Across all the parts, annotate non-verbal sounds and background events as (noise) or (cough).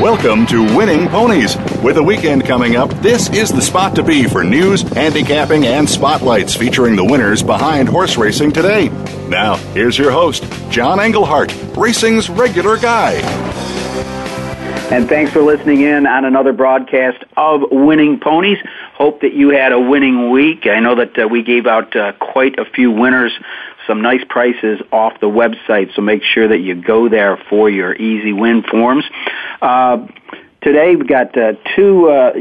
Welcome to Winning Ponies. With a weekend coming up, this is the spot to be for news, handicapping, and spotlights featuring the winners behind horse racing today. Now, here's your host, John Englehart, racing's regular guy. And thanks for listening in on another broadcast of Winning Ponies. Hope that you had a winning week. I know that uh, we gave out uh, quite a few winners some nice prices off the website, so make sure that you go there for your easy win forms. Uh, today we've got uh, two uh,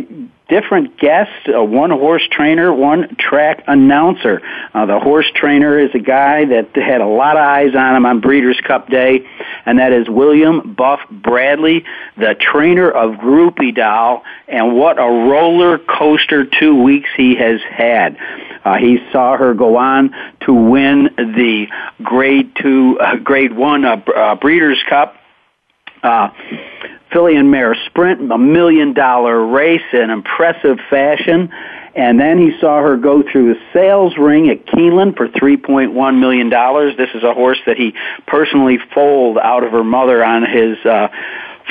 different guests, uh, one horse trainer, one track announcer. Uh, the horse trainer is a guy that had a lot of eyes on him on Breeders' Cup Day, and that is William Buff Bradley, the trainer of Groupie Doll, and what a roller coaster two weeks he has had. Uh, he saw her go on to win the grade two, uh, grade one uh, uh, Breeders' Cup. Uh, filly and mare sprint, a million dollar race in impressive fashion. And then he saw her go through the sales ring at Keeneland for $3.1 million. This is a horse that he personally foaled out of her mother on his, uh,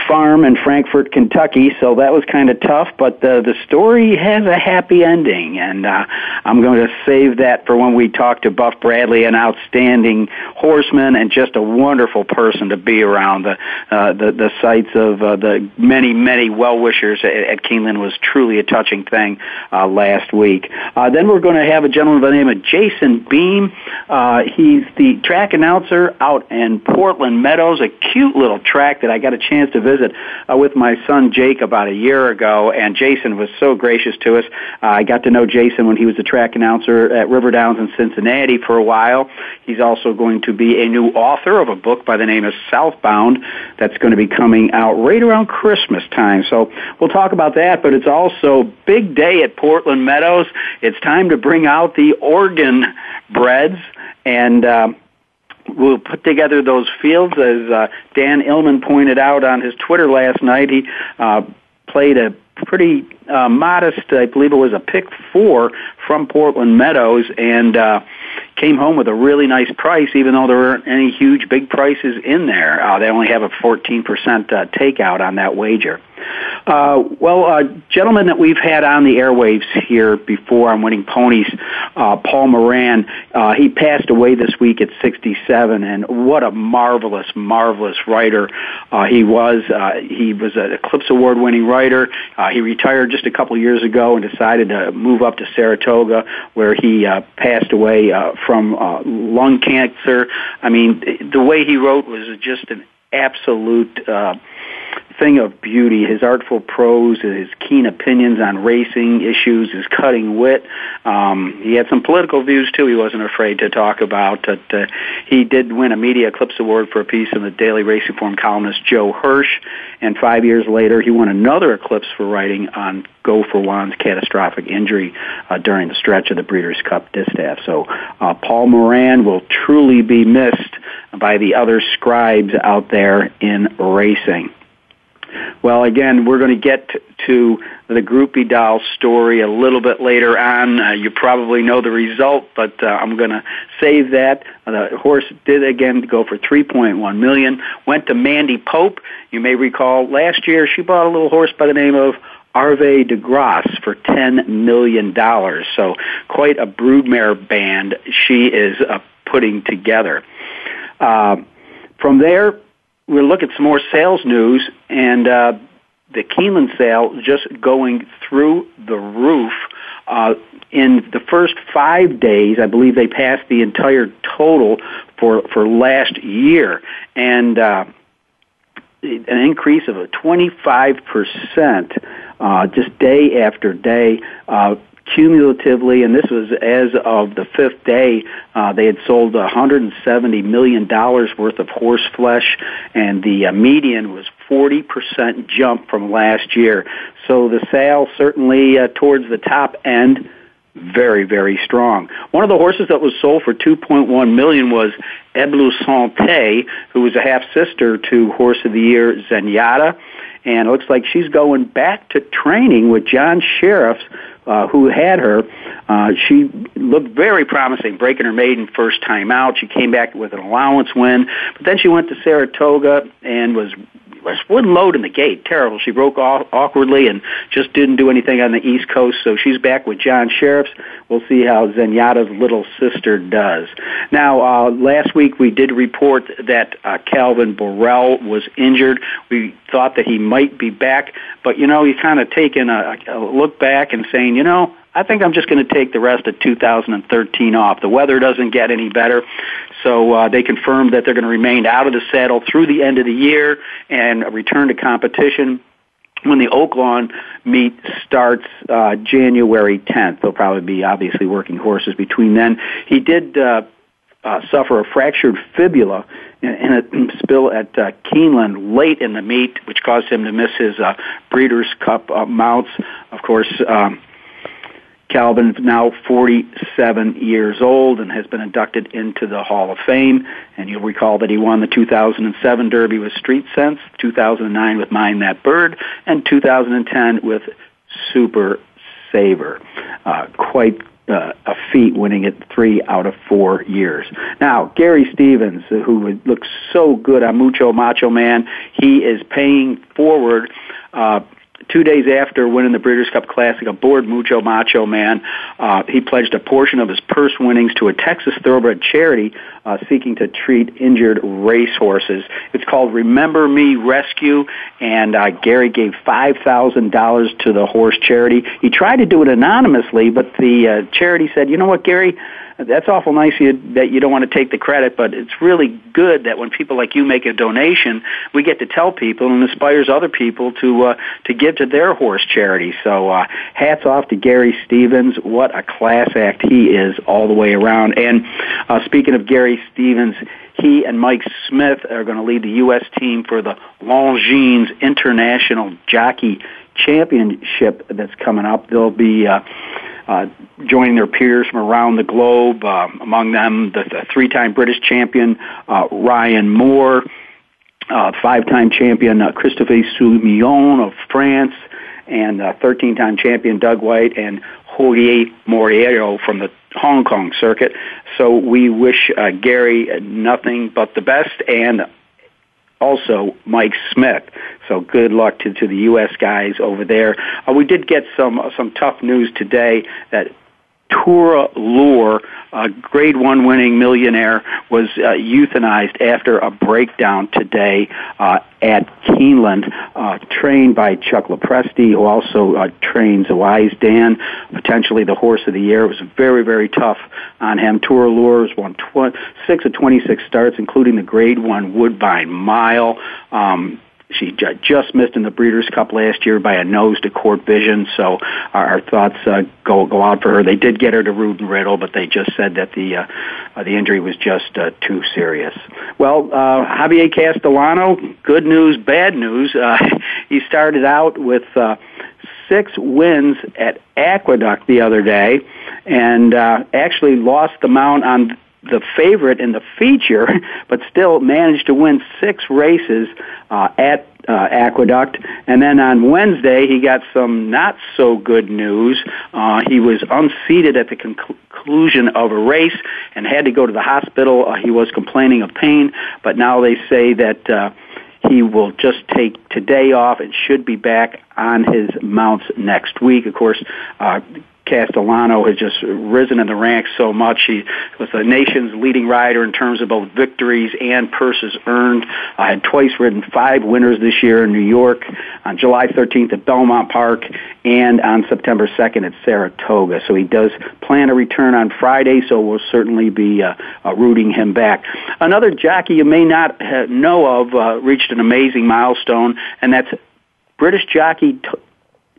farm in Frankfort, Kentucky. So that was kind of tough, but the the story has a happy ending, and uh, I'm going to save that for when we talk to Buff Bradley, an outstanding horseman and just a wonderful person to be around. The uh, the the sights of uh, the many many well wishers at, at Keeneland was truly a touching thing uh, last week. Uh, then we're going to have a gentleman by the name of Jason Beem. Uh, he's the track announcer out in Portland Meadows, a cute little track that I got a chance to visit uh, with my son Jake about a year ago, and Jason was so gracious to us. Uh, I got to know Jason when he was the track announcer at River Downs in Cincinnati for a while. He's also going to be a new author of a book by the name of Southbound that's going to be coming out right around Christmas time. So we'll talk about that, but it's also big day at Portland Meadows. It's time to bring out the Oregon breds and uh, we'll put together those fields as uh, Dan Illman pointed out on his Twitter last night. He uh, played a pretty uh, modest, I believe it was a pick four from Portland Meadows, and uh, came home with a really nice price, even though there weren't any huge big prices in there. Uh, they only have a 14% uh, takeout on that wager. Uh, well, uh, gentlemen that we've had on the airwaves here before on Winning Ponies, uh, Paul Moran, uh, he passed away this week at 67, and what a marvelous, marvelous writer uh, he was. Uh, he was an Eclipse Award winning writer. Uh, he retired just a couple years ago and decided to move up to Saratoga, where he uh, passed away uh, from uh, lung cancer. I mean, the way he wrote was just an absolute. Uh, thing of beauty. His artful prose, his keen opinions on racing issues, his cutting wit. Um, he had some political views too. He wasn't afraid to talk about. Uh, he did win a Media Eclipse Award for a piece in the Daily Racing Form columnist Joe Hirsch, and five years later he won another Eclipse for writing on Go for Wand's catastrophic injury uh, during the stretch of the Breeders' Cup Distaff. So uh, Paul Moran will truly be missed by the other scribes out there in racing. Well, again, we're going to get to the Groupie Doll story a little bit later on. Uh, you probably know the result, but uh, I'm going to save that. The horse did again go for 3.1 million. Went to Mandy Pope. You may recall last year she bought a little horse by the name of Havre de Grace for $10 million. So quite a broodmare band she is uh, putting together. Uh, from there, we'll look at some more sales news and uh, the Keeneland sale just going through the roof. Uh, in the first five days, I believe they passed the entire total for for last year, and uh, an increase of a 25% uh, just day after day. Uh, cumulatively, and this was as of the fifth day, uh, they had sold 170 million dollars worth of horse flesh, and the uh, median was 40 percent jump from last year. So the sale certainly uh, towards the top end. Very, very strong. One of the horses that was sold for 2.1 million was Eblu Santé, who was a half sister to Horse of the Year Zenyatta and it looks like she's going back to training with John Shirreffs, uh, who had her. Uh, she looked very promising, breaking her maiden first time out. She came back with an allowance win, but then she went to Saratoga and was was wouldn't load in the gate. Terrible. She broke off awkwardly and just didn't do anything on the East Coast. So she's back with John Shirreffs. We'll see how Zenyatta's little sister does. Now, uh, last week we did report that uh, Calvin Borel was injured. We thought that he might be back, but you know he's kind of taken a, a look back and saying, you know, I think I'm just going to take the rest of 2013 off. The weather doesn't get any better, so uh, they confirmed that they're going to remain out of the saddle through the end of the year and return to competition when the Oaklawn meet starts uh, January 10th. They'll probably be obviously working horses between then. He did uh, uh, suffer a fractured fibula in, in a spill at uh, Keeneland late in the meet, which caused him to miss his uh, Breeders' Cup uh, mounts. Of course. Um, Calvin, is now 47 years old and has been inducted into the Hall of Fame. And you'll recall that he won the 2007 Derby with Street Sense, 2009 with Mine That Bird, and 2010 with Super Saver. Uh, quite uh, a feat winning it three out of four years. Now, Gary Stevens, who looks so good on Mucho Macho Man, he is paying forward uh, two days after winning the Breeders' Cup Classic aboard Mucho Macho Man, uh, he pledged a portion of his purse winnings to a Texas thoroughbred charity uh, seeking to treat injured racehorses. It's called Remember Me Rescue, and uh, Gary gave five thousand dollars to the horse charity. He tried to do it anonymously, but the uh, charity said, "You know what, Gary." That's awful nice you, that you don't want to take the credit, but it's really good that when people like you make a donation, we get to tell people and inspires other people to uh, to give to their horse charity. So uh, hats off to Gary Stevens. What a class act he is all the way around. And uh, speaking of Gary Stevens, he and Mike Smith are going to lead the U.S. team for the Longines International Jockey Championship that's coming up. They'll be uh, uh, joining their peers from around the globe, uh, among them the, the three-time British champion uh, Ryan Moore, uh, five-time champion uh, Christophe Soumillon of France, and uh, 13-time champion Doug Whyte and Jorge Moreira from the Hong Kong circuit. So we wish uh, Gary nothing but the best and also Mike Smith. So good luck to, to the U.S. guys over there. Uh, we did get some uh, some tough news today that Turallure, a grade one winning millionaire, was uh, euthanized after a breakdown today uh, at Keeneland, uh, trained by Chuck Lopresti, who also uh, trains Wise Dan, potentially the horse of the year. It was very, very tough on him. Turallure has won tw- six of 26 starts, including the grade one Woodbine Mile. Um, she just missed in the Breeders' Cup last year by a nose to court vision, so our, thoughts uh, go go out for her. They did get her to and Riddle, but they just said that the uh, uh, the injury was just uh, too serious. Well, uh, Javier Castellano, good news, bad news. Uh, (laughs) he started out with uh, six wins at Aqueduct the other day, and uh, actually lost the mount on the favorite in the feature, (laughs) but still managed to win six races uh, at uh, Aqueduct. And then on Wednesday, he got some not so good news. Uh, he was unseated at the conclusion of a race and had to go to the hospital. Uh, he was complaining of pain, but now they say that. Uh, he will just take today off and should be back on his mounts next week. Of course, uh, Castellano has just risen in the ranks so much. He was the nation's leading rider in terms of both victories and purses earned. I had twice ridden five winners this year in New York on July 13th at Belmont Park and on September 2nd at Saratoga. So he does plan a return on Friday, so we'll certainly be uh, uh, rooting him back. Another jockey you may not know of uh, reached an amazing milestone, and that's British jockey T-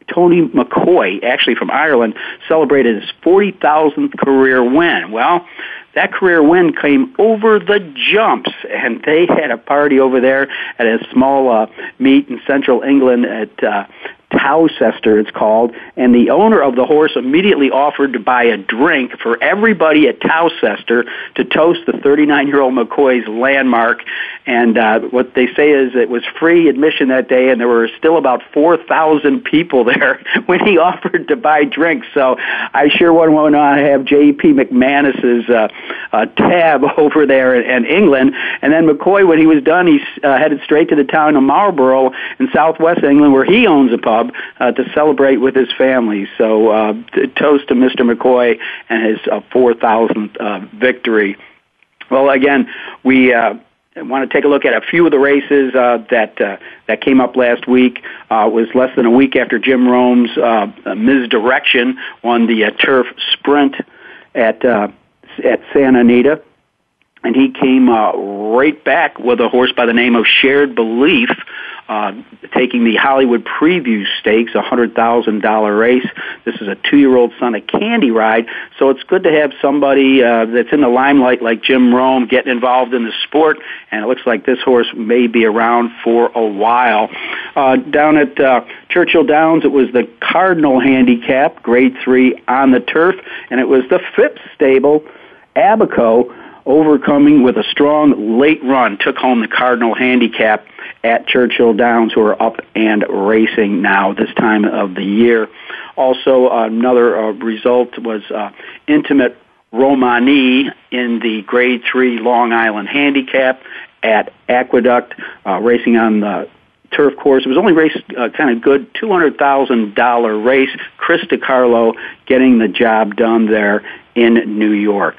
Tony McCoy, actually from Ireland, celebrated his 40,000th career win. Well, that career win came over the jumps, and they had a party over there at a small uh, meet in central England at uh, Towcester, it's called, and the owner of the horse immediately offered to buy a drink for everybody at Towcester to toast the 39-year-old McCoy's landmark. And uh, what they say is it was free admission that day, and there were still about 4,000 people (laughs) there when he offered to buy drinks. So I sure wouldn't want to have J.P. McManus's uh, uh, tab (laughs) over there in, in England. And then McCoy, when he was done, he uh, headed straight to the town of Marlborough in southwest England, where he owns a pub uh, to celebrate with his family. So uh, toast to Mr. McCoy and his uh, 4,000th uh, victory. Well, again, we. Uh, want to take a look at a few of the races uh, that uh, that came up last week. Uh, it was less than a week after Jim Rome's uh, Mizdirection won the uh, turf sprint at uh, at Santa Anita, and he came uh, right back with a horse by the name of Shared Belief, uh, taking the Hollywood Preview Stakes, a hundred thousand dollar race. This is a two year old son of Candy Ride, so it's good to have somebody uh, that's in the limelight like Jim Rome getting involved in the sport. And it looks like this horse may be around for a while. Uh, down at uh, Churchill Downs, it was the Cardinal Handicap, Grade Three on the turf, and it was the Phipps Stable, Abaco overcoming with a strong late run, took home the Cardinal Handicap at Churchill Downs, who are up and racing now this time of the year. Also, another uh, result was uh, Intimate Romani in the Grade 3 Long Island Handicap at Aqueduct, uh, racing on the turf course. It was only race uh, kind of good, two hundred thousand dollar race. Chris DeCarlo getting the job done there in New York.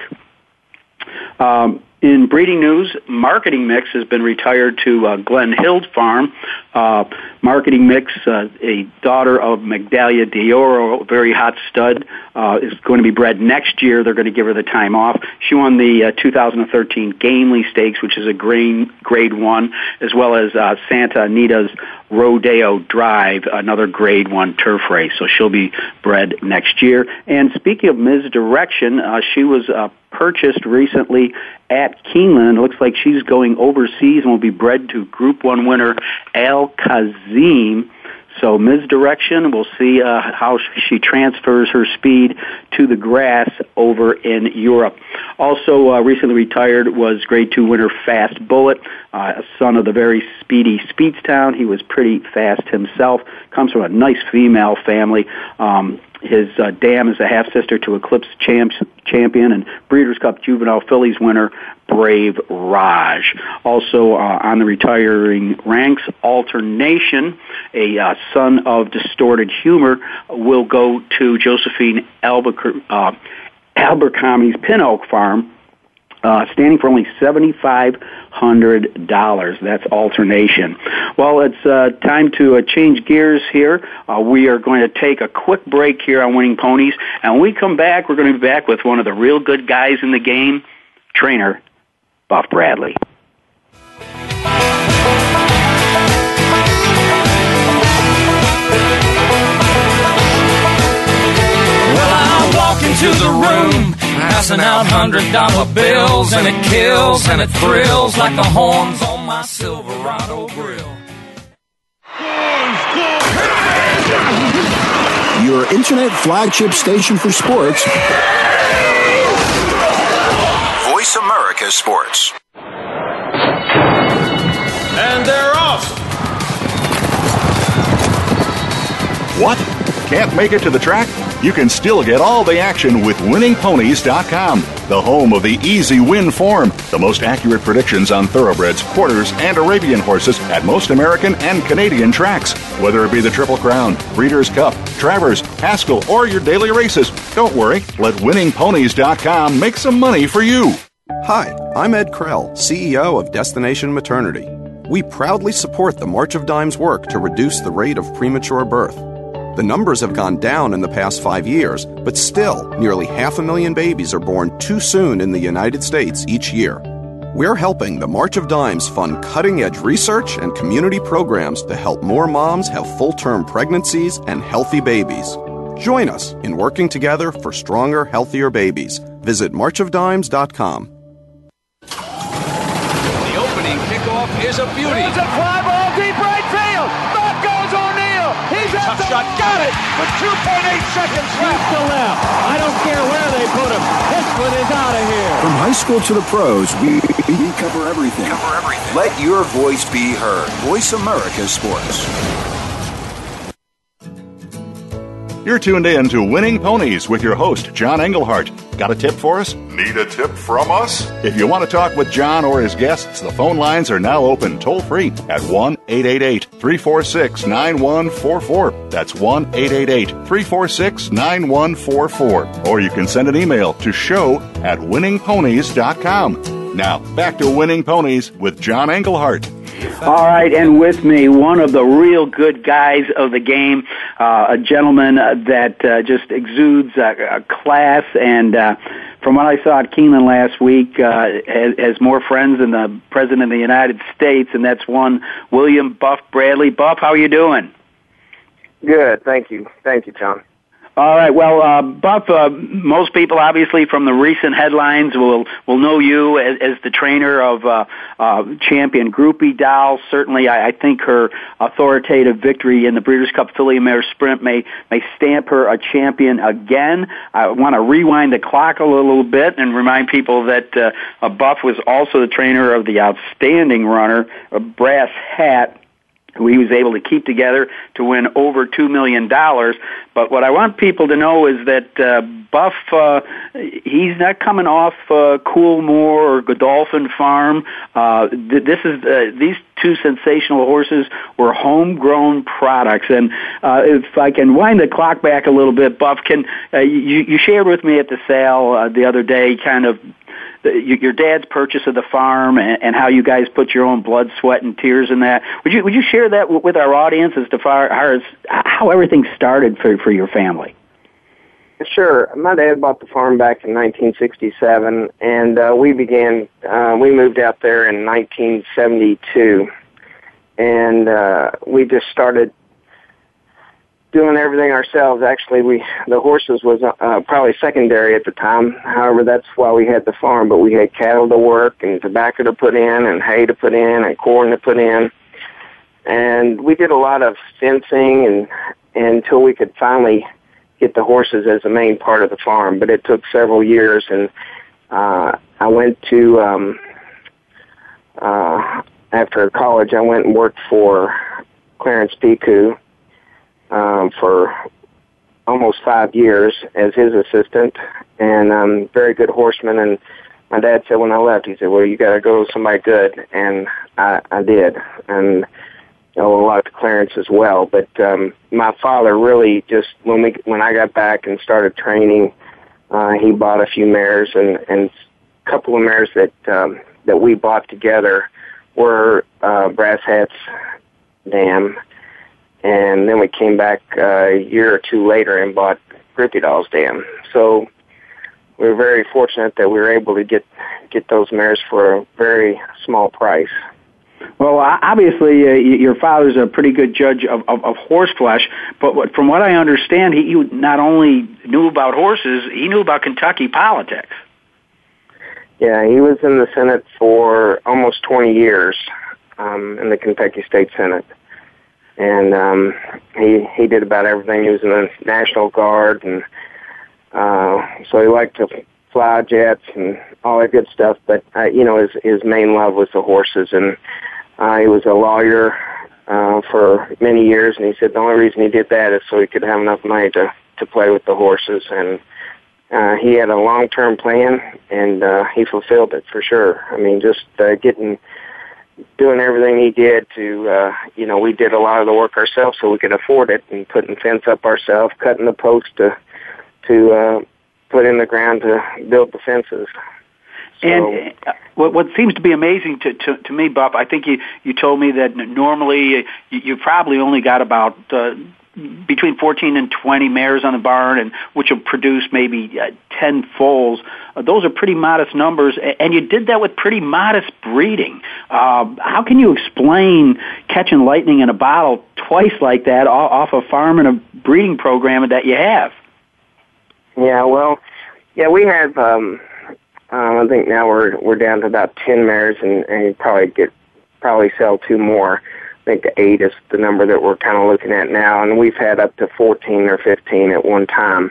Um, in breeding news, Marketing Mix has been retired to uh, Glen Hill Farm. Uh, Marketing Mix, uh, a daughter of Medaglia d'Oro, a very hot stud, uh, is going to be bred next year. They're going to give her the time off. She won the uh, 2013 Gamely Stakes, which is a grade, grade one, as well as uh, Santa Anita's Rodeo Drive, another grade one turf race. So she'll be bred next year. And speaking of Mizdirection, uh, she was uh, purchased recently at Keeneland. It looks like she's going overseas and will be bred to Group 1 winner Al Kazeem. So Mizdirection, we'll see uh, how she transfers her speed to the grass over in Europe. Also, uh, recently retired was Grade 2 winner Fast Bullet, uh, a son of the very speedy Speightstown. He was pretty fast himself. Comes from a nice female family. Um, his uh, dam is a half sister to Eclipse champs, champion and Breeders' Cup Juvenile Fillies winner Brave Raj. Also uh, on the retiring ranks, Alternation, a uh, son of Distorted Humor, will go to Josephine Albuquerque, uh, Abercrombie's Pin Oak Farm uh, standing for only seventy-five hundred dollars. That's alternation. Well, it's uh, time to uh, change gears here. Uh, we are going to take a quick break here on Winning Ponies, and when we come back, we're going to be back with one of the real good guys in the game, trainer Buff Bradley. Well, I walk into the room passing out hundred dollar bills, and it kills and it thrills like the horns on my Silverado grill. Your internet flagship station for sports. Voice America Sports. And they're off. What? Can't make it to the track? you can still get all the action with winningponies.com, the home of the easy win form, the most accurate predictions on thoroughbreds, quarters, and Arabian horses at most American and Canadian tracks. Whether it be the Triple Crown, Breeders' Cup, Travers, Haskell, or your daily races, don't worry, let winningponies.com make some money for you. Hi, I'm Ed Krell, CEO of Destination Maternity. We proudly support the March of Dimes work to reduce the rate of premature birth. The numbers have gone down in the past five years, but still, nearly half a million babies are born too soon in the United States each year. We're helping the March of Dimes fund cutting edge research and community programs to help more moms have full term pregnancies and healthy babies. Join us in working together for stronger, healthier babies. Visit marchofdimes.com. The opening kickoff is a beauty. It's a fly ball Got it with 2.8 seconds left. to left. I don't care where they put him. This one is out of here. From high school to the pros, we, we cover everything. Cover everything. Let your voice be heard. Voice America Sports. You're tuned in to Winning Ponies with your host, John Englehart. Got a tip for us? Need a tip from us? If you want to talk with John or his guests, the phone lines are now open toll free at 1 888 346 9144. That's 1 888 346 9144. Or you can send an email to show at winningponies.com. Now, back to Winning Ponies with John Englehart. All right, and with me, one of the real good guys of the game, uh, a gentleman that uh, just exudes uh, class, and uh, from what I saw at Keeneland last week, uh, has, has more friends than the President of the United States, and that's one William Buff Bradley. Buff, how are you doing? Good, thank you. Thank you, John. All right. Well, uh, Buff, uh, most people obviously from the recent headlines will will know you as, as the trainer of uh, uh, champion Groupie Doll. Certainly, I, I think her authoritative victory in the Breeders' Cup Filly Mare Sprint may may stamp her a champion again. I want to rewind the clock a little bit and remind people that uh, uh, Buff was also the trainer of the outstanding runner, uh, Brass Hat who he was able to keep together to win over two million dollars. But what I want people to know is that uh, Buff, uh, he's not coming off uh, Coolmore or Godolphin Farm. Uh, th- this is uh, these two sensational horses were homegrown products. And uh, if I can wind the clock back a little bit, Buff, can uh, you, you shared with me at the sale uh, the other day, kind of your dad's purchase of the farm and, and how you guys put your own blood, sweat, and tears in that. Would you would you share that with our audience as to far as how everything started for for your family? Sure. My dad bought the farm back in 1967, and uh, we began. Uh, we moved out there in 1972, and uh, we just started doing everything ourselves. Actually, we the horses was uh, probably secondary at the time. However, that's why we had the farm. But we had cattle to work and tobacco to put in, and hay to put in, and corn to put in, and we did a lot of fencing and, and until we could finally get the horses as the main part of the farm. But it took several years, and uh, I went to um, uh, after college. I went and worked for Clarence Picou um, for almost five years as his assistant, and um, very good horseman. And my dad said when I left, he said, "Well, you got to go with somebody good," and I, I did, and I owe a lot to Clarence as well. But um, my father really just when we when I got back and started training, uh, he bought a few mares. And and a couple of mares that um, that we bought together were uh, Brass Hats Dam and then we came back uh, a year or two later and bought Groupie Doll's Dam. So we were very fortunate that we were able to get get those mares for a very small price. Well, obviously, uh, your father's a pretty good judge of, of, of horse flesh, but what, from what I understand, he, he not only knew about horses, he knew about Kentucky politics. Yeah, he was in the Senate for almost 20 years um, in the Kentucky State Senate and um, he he did about everything. He was in the National Guard, and uh, so he liked to fly jets and all that good stuff. But uh, you know, his his main love was the horses, and uh, he was a lawyer uh, for many years. And he said the only reason he did that is so he could have enough money to to play with the horses, and uh, he had a long term plan, and uh, he fulfilled it for sure. I mean, just uh, getting doing everything he did to, uh, you know, we did a lot of the work ourselves so we could afford it, and putting fence up ourselves, cutting the post to to uh, put in the ground to build the fences. So, and uh, what, what seems to be amazing to, to, to me, Bob, I think you, you told me that normally you, you probably only got about uh, between 14 and 20 mares on the barn, and which will produce maybe uh, 10 foals. Uh, those are pretty modest numbers, and you did that with pretty modest breeding. Uh, how can you explain catching lightning in a bottle twice like that off a farm and a breeding program that you have? Yeah, well, yeah, we have. Um, um, I think now we're we're down to about 10 mares, and, and you probably get probably sell two more. I think the eight is the number that we're kind of looking at now, and we've had up to 14 or 15 at one time.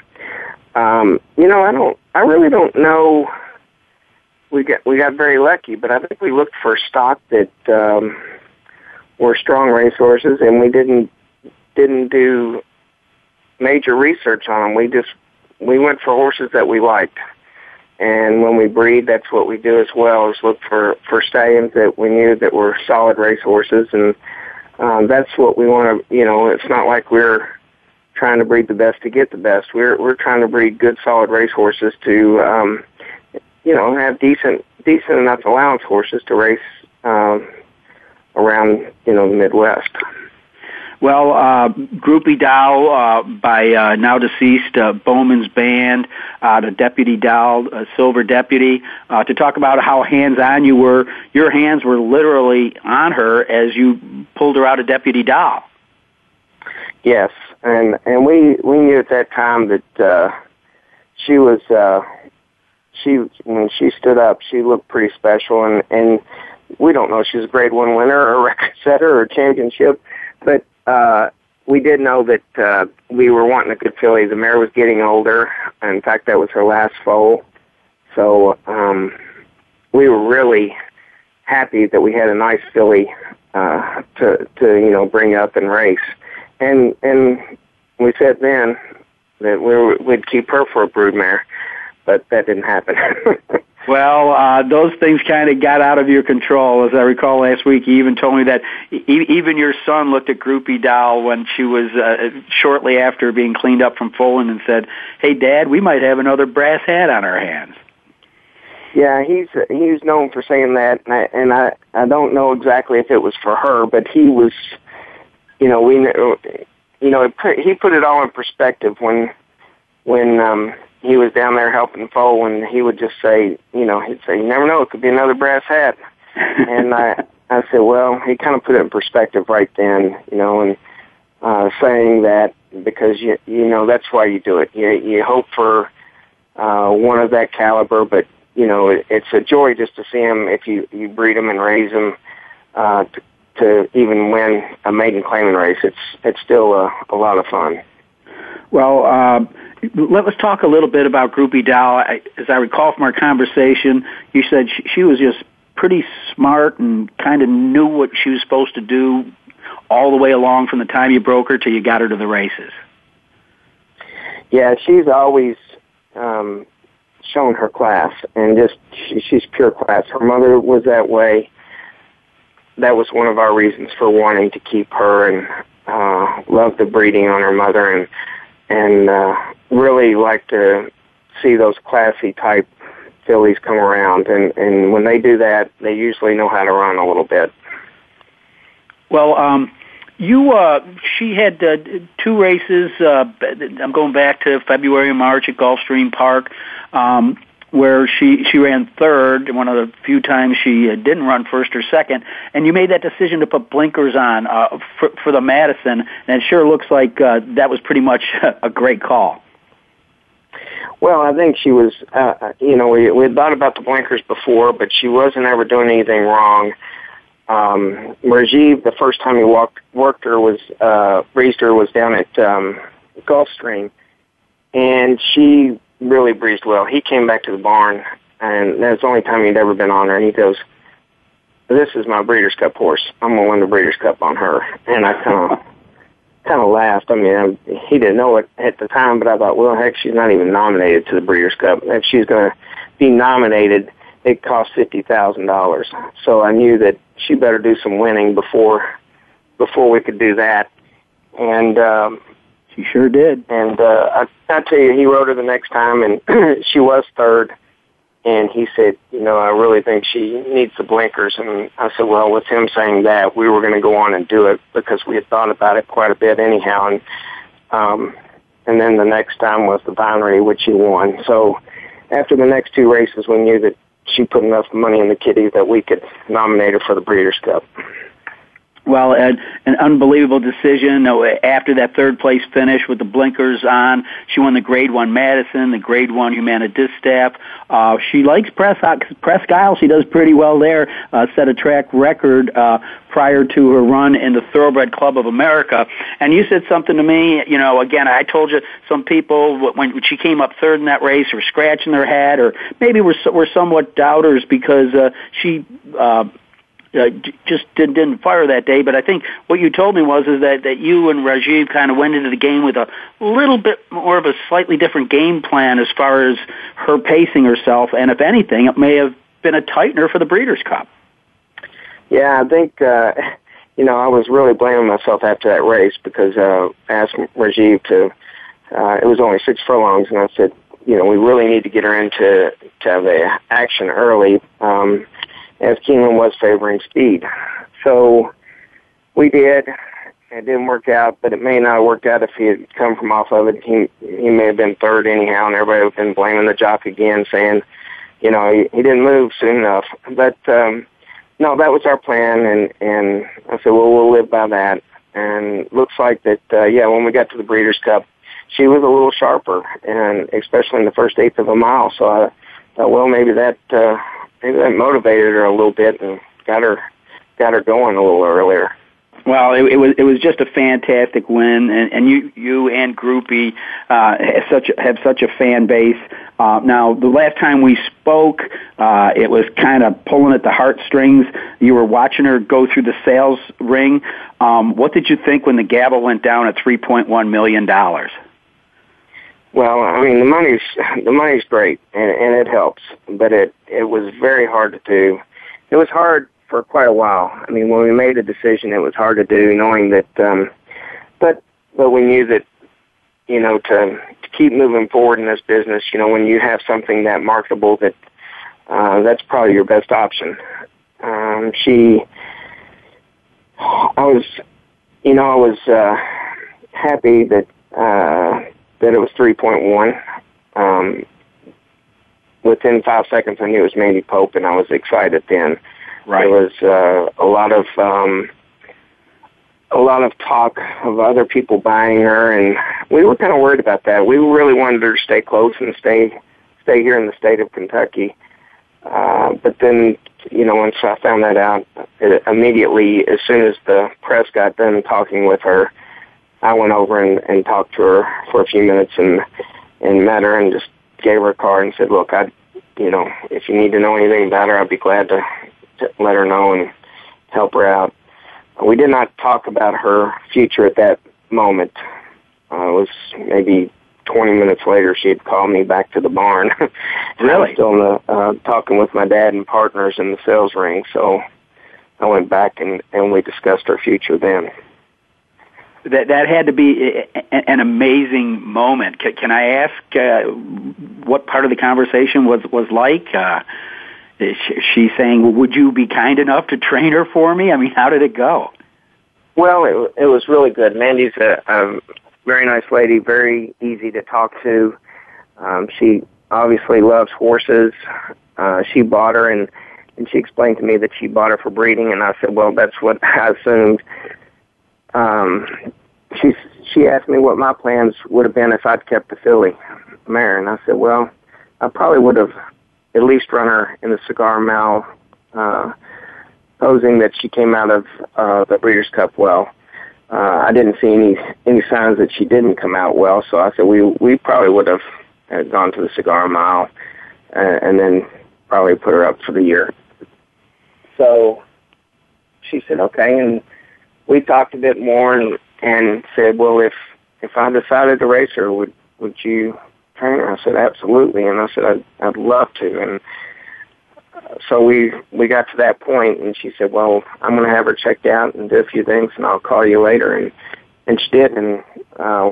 Um, you know, I don't, I really don't know. We got we got very lucky, but I think we looked for stock that um, were strong racehorses, and we didn't didn't do major research on them. We just we went for horses that we liked. And when we breed, that's what we do as well, is look for, for stallions that we knew that were solid race horses. And um, that's what we want to, you know, it's not like we're trying to breed the best to get the best. We're, we're trying to breed good solid race horses to, um, you know, have decent, decent enough allowance horses to race, um, around, you know, the Midwest. Well, uh, Groupie Doll uh, by uh, now deceased uh, Bowman's Band, uh, the Deputy Doll, uh, Silver Deputy, uh, to talk about how hands-on you were. Your hands were literally on her as you pulled her out of Deputy Doll. Yes, and and we we knew at that time that uh, she was uh, she when she stood up, she looked pretty special, and and we don't know if she's a Grade One winner or (laughs) record setter or championship, but uh, we did know that uh, we were wanting a good filly. The mare was getting older. In fact, that was her last foal. So um, we were really happy that we had a nice filly uh, to to you know bring up and race. And and we said then that we we'd keep her for a broodmare, but that didn't happen. (laughs) Well, uh, those things kind of got out of your control. As I recall last week, you even told me that e- even your son looked at Groupie Doll when she was uh, shortly after being cleaned up from foaling and said, "Hey, Dad, we might have another brass hat on our hands." Yeah, he's he's known for saying that, and I, and I I don't know exactly if it was for her, but he was, you know, we, you know, he put it all in perspective when when um he was down there helping foal, and he would just say, you know, he'd say, "You never know, it could be another brass hat." (laughs) and I, I said, well, he kind of put it in perspective right then, you know, and uh, saying that because you, you know, that's why you do it. You, you hope for uh, one of that caliber, but you know, it, it's a joy just to see him if you you breed him and raise him uh, to, to even win a maiden claiming race. It's it's still a, a lot of fun. Well. Uh let us talk a little bit about Groupie Doll. I, as I recall from our conversation, you said she, she was just pretty smart and kind of knew what she was supposed to do all the way along from the time you broke her till you got her to the races. Yeah, she's always um, shown her class, and just she, she's pure class. Her mother was that way. That was one of our reasons for wanting to keep her, and uh, love the breeding on her mother, and and uh, really like to see those classy type fillies come around, and and when they do that, they usually know how to run a little bit. Well, um, you uh, she had uh, two races. Uh, I'm going back to February and March at Gulfstream Park. Um, where she she ran third, one of the few times she uh, didn't run first or second, and you made that decision to put blinkers on uh, for, for the Madison, and it sure looks like uh, that was pretty much (laughs) a great call. Well, I think she was, uh, uh, you know, we we had thought about the blinkers before, but she wasn't ever doing anything wrong. Um, Rajiv, the first time he walked worked her was uh, raised her was down at um, Gulfstream, and she really breezed well. He came back to the barn, and that's the only time he'd ever been on her. And he goes, "This is my Breeders' Cup horse. I'm gonna win the Breeders' Cup on her." And I kind of, (laughs) kind of laughed. I mean, I, he didn't know it at the time, but I thought, well, heck, she's not even nominated to the Breeders' Cup. If she's to be nominated, it costs fifty thousand dollars. So I knew that she better do some winning before before we could do that. And um, she sure did. And uh, I, I tell you, he wrote her the next time, and (clears throat) she was third. And he said, you know, I really think she needs the blinkers. And I said, well, with him saying that, we were going to go on and do it because we had thought about it quite a bit anyhow. And um, and then the next time was the binary, which he won. So after the next two races, we knew that she put enough money in the kitty that we could nominate her for the Breeders' Cup. Well, an, an unbelievable decision. After that third place finish with the blinkers on, she won the Grade One Madison, the Grade One Humana Distaff. Uh, she likes Prescott. Presque Isle, she does pretty well there. Uh, set a track record uh, prior to her run in the Thoroughbred Club of America. And you said something to me. You know, again, I told you some people when she came up third in that race were scratching their head, or maybe were were somewhat doubters because uh, she. Uh, uh, just didn't, didn't fire that day. But I think what you told me was is that that you and Rajiv kind of went into the game with a little bit more of a slightly different game plan as far as her pacing herself, and if anything, it may have been a tightener for the Breeders' Cup. Yeah, I think. Uh, (laughs) you know, I was really blaming myself after that race because uh, I asked Rajiv to. Uh, it was only six furlongs, and I said, you know, we really need to get her into to have a action early. Um, as Keeneland was favoring speed. So we did. It didn't work out, but it may not have worked out if he had come from off of it. He he may have been third anyhow, and everybody would have been blaming the jock again, saying, you know, he, he didn't move soon enough. But um, no, that was our plan, and and I said, well, we'll live by that. And looks like that, uh, yeah, when we got to the Breeders' Cup, she was a little sharper, and especially in the first eighth of a mile. So I thought, well, maybe that uh, maybe that motivated her a little bit and got her got her going a little earlier. Well, it, it was it was just a fantastic win, and, and you you and Groupie uh, have such have such a fan base. Uh, now, the last time we spoke, uh, it was kind of pulling at the heartstrings. You were watching her go through the sales ring. Um, what did you think when the gavel went down at three point one million dollars? Well, I mean the money's the money's great and, and it helps, but it it was very hard to do. It was hard for quite a while. I mean, when we made a decision, it was hard to do, knowing that. um But but we knew that you know to to keep moving forward in this business, you know, when you have something that marketable, that uh, that's probably your best option. Um, she, I was, you know, I was uh, happy that. Uh, that it was 3.1. Um, within five seconds, I knew it was Mandy Pope, and I was excited then. Right. There was uh, a lot of um, a lot of talk of other people buying her, and we were kind of worried about that. We really wanted her to stay close and stay stay here in the state of Kentucky. Uh, but then, you know, once I found that out, it, immediately, as soon as the press got done talking with her, I went over and, and talked to her for a few minutes and and met her and just gave her a card and said, "Look, I, you know, if you need to know anything about her, I'd be glad to, to let her know and help her out." We did not talk about her future at that moment. Uh, it was maybe 20 minutes later she had called me back to the barn. (laughs) and really? I was still in the, uh, talking with my dad and partners in the sales ring, so I went back and, and we discussed our future then that that had to be an amazing moment. Can, I ask uh, what part of the conversation was was like? Uh, she saying, "Would you be kind enough to train her for me?" I mean, how did it go? Well, it, it was really good. Mandy's a, a very nice lady, very easy to talk to. Um, she obviously loves horses. Uh, she bought her, and and she explained to me that she bought her for breeding, and I said, "Well, that's what I assumed." Um, she she asked me what my plans would have been if I'd kept the filly mare, and I said, well, I probably would have at least run her in the cigar mile, uh, posing that she came out of uh, the Breeders' Cup well. Uh, I didn't see any any signs that she didn't come out well, so I said we we probably would have gone to the cigar mile, uh, and then probably put her up for the year. So she said okay, and we talked a bit more and and said, "Well, if if I decided to race her, would would you train her?" I said, "Absolutely," and I said, "I'd, I'd love to." And so we we got to that point, and she said, "Well, I'm going to have her checked out and do a few things, and I'll call you later." And and she did, and uh,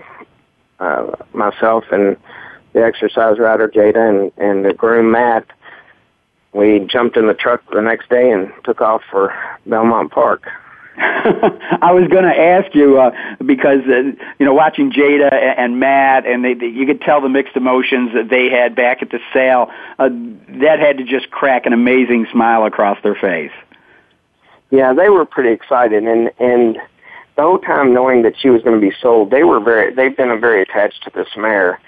uh, myself and the exercise rider Jada and and the groom Matt, we jumped in the truck the next day and took off for Belmont Park. (laughs) I was going to ask you uh, because uh, you know watching Jada and, and Matt, and they, they, you could tell the mixed emotions that they had back at the sale. Uh, that had to just crack an amazing smile across their face. Yeah, they were pretty excited, and and the whole time knowing that she was going to be sold, they were very they've been very attached to this mare.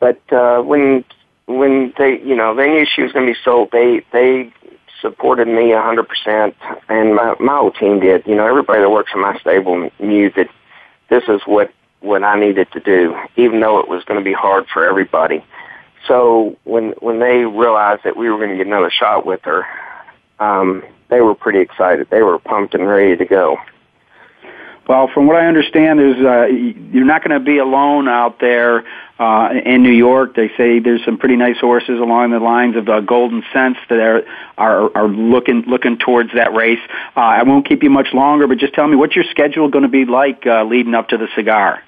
But uh, when when they you know they knew she was going to be sold, they they supported me a hundred percent, and my my whole team did. You know, everybody that works in my stable knew that this is what what I needed to do, even though it was going to be hard for everybody. So when when they realized that we were going to get another shot with her, um, they were pretty excited. They were pumped and ready to go. Well, from what I understand, there's uh, you're not going to be alone out there uh, in New York. They say there's some pretty nice horses along the lines of uh, Goldencents that are are, are looking looking towards that race. Uh, I won't keep you much longer, but just tell me what's your schedule going to be like uh, leading up to the cigar.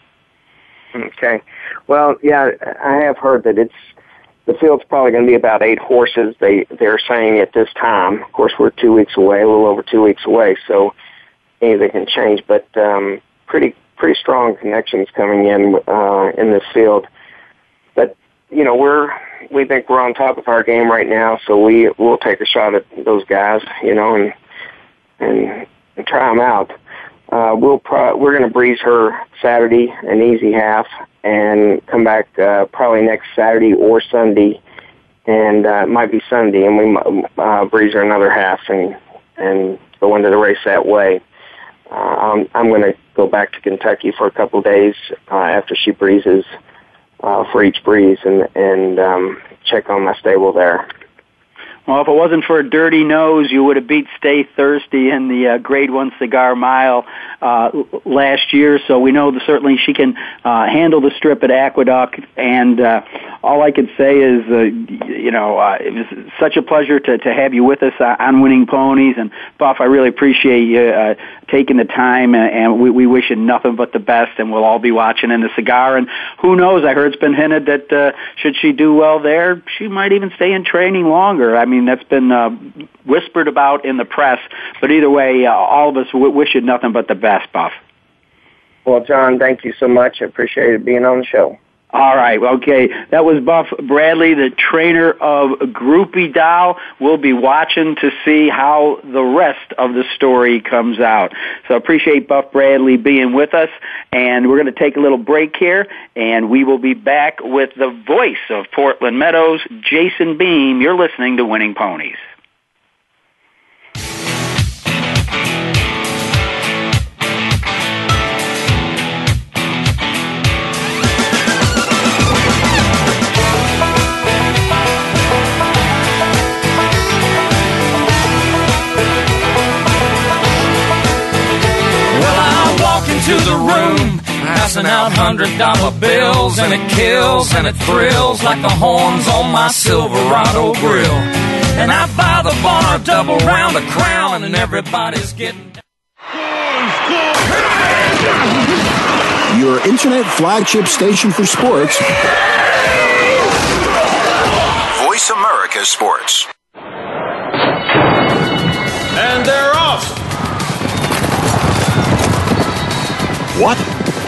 Okay. Well, yeah, I have heard that it's the field's probably going to be about eight horses. They they're saying at this time. Of course, we're two weeks away, a little over two weeks away, so anything can change. But um, pretty pretty strong connections coming in uh, in this field. You know, we're we think we're on top of our game right now, so we we'll take a shot at those guys, you know, and and, and try them out. Uh, we'll pro- we're going to breeze her Saturday, an easy half, and come back uh, probably next Saturday or Sunday, and uh, it might be Sunday, and we uh, breeze her another half and and go into the race that way. Uh, I'm, I'm going to go back to Kentucky for a couple days uh, after she breezes for each breeze and and um, check on my stable there. Well, if it wasn't for a dirty nose, you would have beat Stay Thirsty in the uh, Grade One Cigar Mile uh, last year. So we know that certainly she can uh, handle the strip at Aqueduct. And uh, all I can say is, uh, you know, uh, it was such a pleasure to to have you with us uh, on Winning Ponies. And Buff, I really appreciate you uh, taking the time, and, and we, we wish you nothing but the best. And we'll all be watching in the cigar. And who knows? I heard it's been hinted that uh, should she do well there, she might even stay in training longer. I mean mean, that's been uh, whispered about in the press. But either way, uh, all of us w- wish you nothing but the best, Buff. Well, John, thank you so much. I appreciate it being on the show. All right. Okay. That was Buff Bradley, the trainer of Groupie Doll. We'll be watching to see how the rest of the story comes out. So appreciate Buff Bradley being with us. And we're going to take a little break here and we will be back with the voice of Portland Meadows, Jason Beem. You're listening to Winning Ponies. Passing out hundred dollar bills, and it kills and it thrills like the horns on my Silverado grill. And I buy the bar double round a crown, and everybody's getting. Your internet flagship station for sports. Voice America Sports. And they're off. What?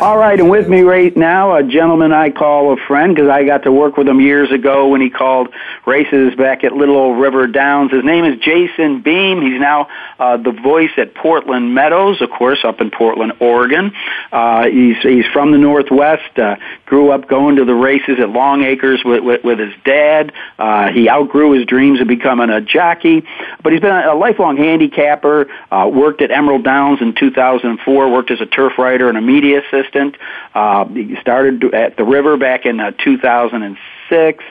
All right, and with me right now, a gentleman I call a friend because I got to work with him years ago when he called races back at Little Old River Downs. His name is Jason Beem. He's now uh, the voice at Portland Meadows, of course, up in Portland, Oregon. Uh, he's he's from the Northwest. Uh, grew up going to the races at Longacres with with, with his dad. Uh, he outgrew his dreams of becoming a jockey, but he's been a, a lifelong handicapper. Uh, worked at Emerald Downs in 2004. Worked as a turf rider and a media assistant. Uh, he started at the river back in uh, 2006.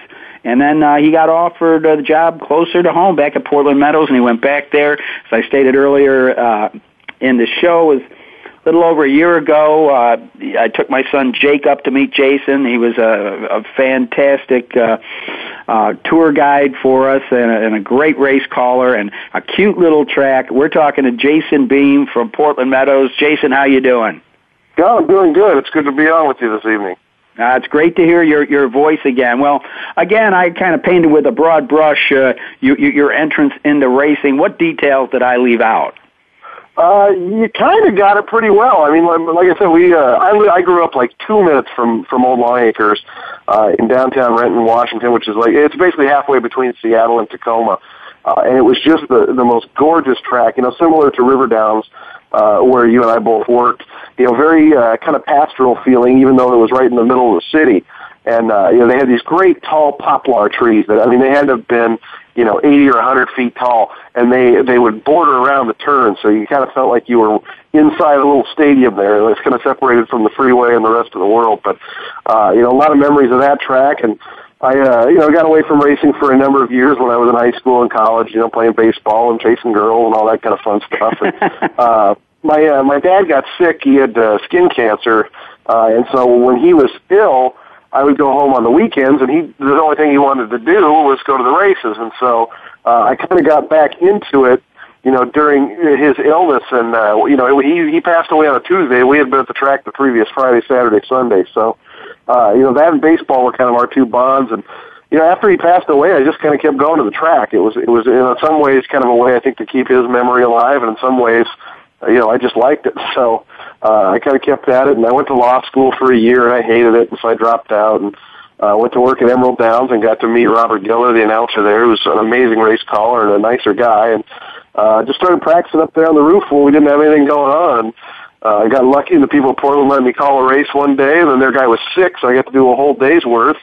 And then uh, he got offered a job closer to home back at Portland Meadows, and he went back there. As I stated earlier uh, in the show, was a little over a year ago. Uh, I took my son Jake up to meet Jason. He was a, a fantastic uh, uh, tour guide for us and a, and a great race caller and a cute little track. We're talking to Jason Beem from Portland Meadows. Jason, how you doing? Yeah, I'm doing good. It's good to be on with you this evening. Uh, it's great to hear your your voice again. Well, again, I kind of painted with a broad brush uh, you, you, your entrance into racing. What details did I leave out? Uh, you kind of got it pretty well. I mean, like, like I said, we uh, I, I grew up like two minutes from from Old Longacres uh, in downtown Renton, Washington, which is like it's basically halfway between Seattle and Tacoma, uh, and it was just the the most gorgeous track. You know, similar to River Downs, uh, where you and I both worked. You know, very uh, kind of pastoral feeling, even though it was right in the middle of the city. And uh, you know, they had these great tall poplar trees that I mean, they had to have been you know 80 or 100 feet tall, and they they would border around the turn, so you kind of felt like you were inside a little stadium there. It was kind of separated from the freeway and the rest of the world. But uh, you know, a lot of memories of that track and. I, uh, you know, got away from racing for a number of years when I was in high school and college. You know, playing baseball and chasing girls and all that kind of fun stuff. And, (laughs) uh, my uh, my dad got sick. He had uh, skin cancer, uh, and so when he was ill, I would go home on the weekends, and he the only thing he wanted to do was go to the races. And so uh, I kind of got back into it, you know, during his illness. And uh, you know, he he passed away on a Tuesday. We had been at the track the previous Friday, Saturday, Sunday. So uh, you know, that and baseball were kind of our two bonds. And you know, after he passed away, I just kind of kept going to the track. It was it was in some ways kind of a way I think to keep his memory alive, and in some ways, you know, I just liked it. (laughs) So uh, I kind of kept at it, and I went to law school for a year, and I hated it, and so I dropped out and uh, went to work at Emerald Downs and got to meet Robert Geller, the announcer there, who was an amazing race caller and a nicer guy, and uh, just started practicing up there on the roof when we didn't have anything going on. Uh, I got lucky, and the people at Portland let me call a race one day, and then their guy was sick, so I got to do a whole day's worth.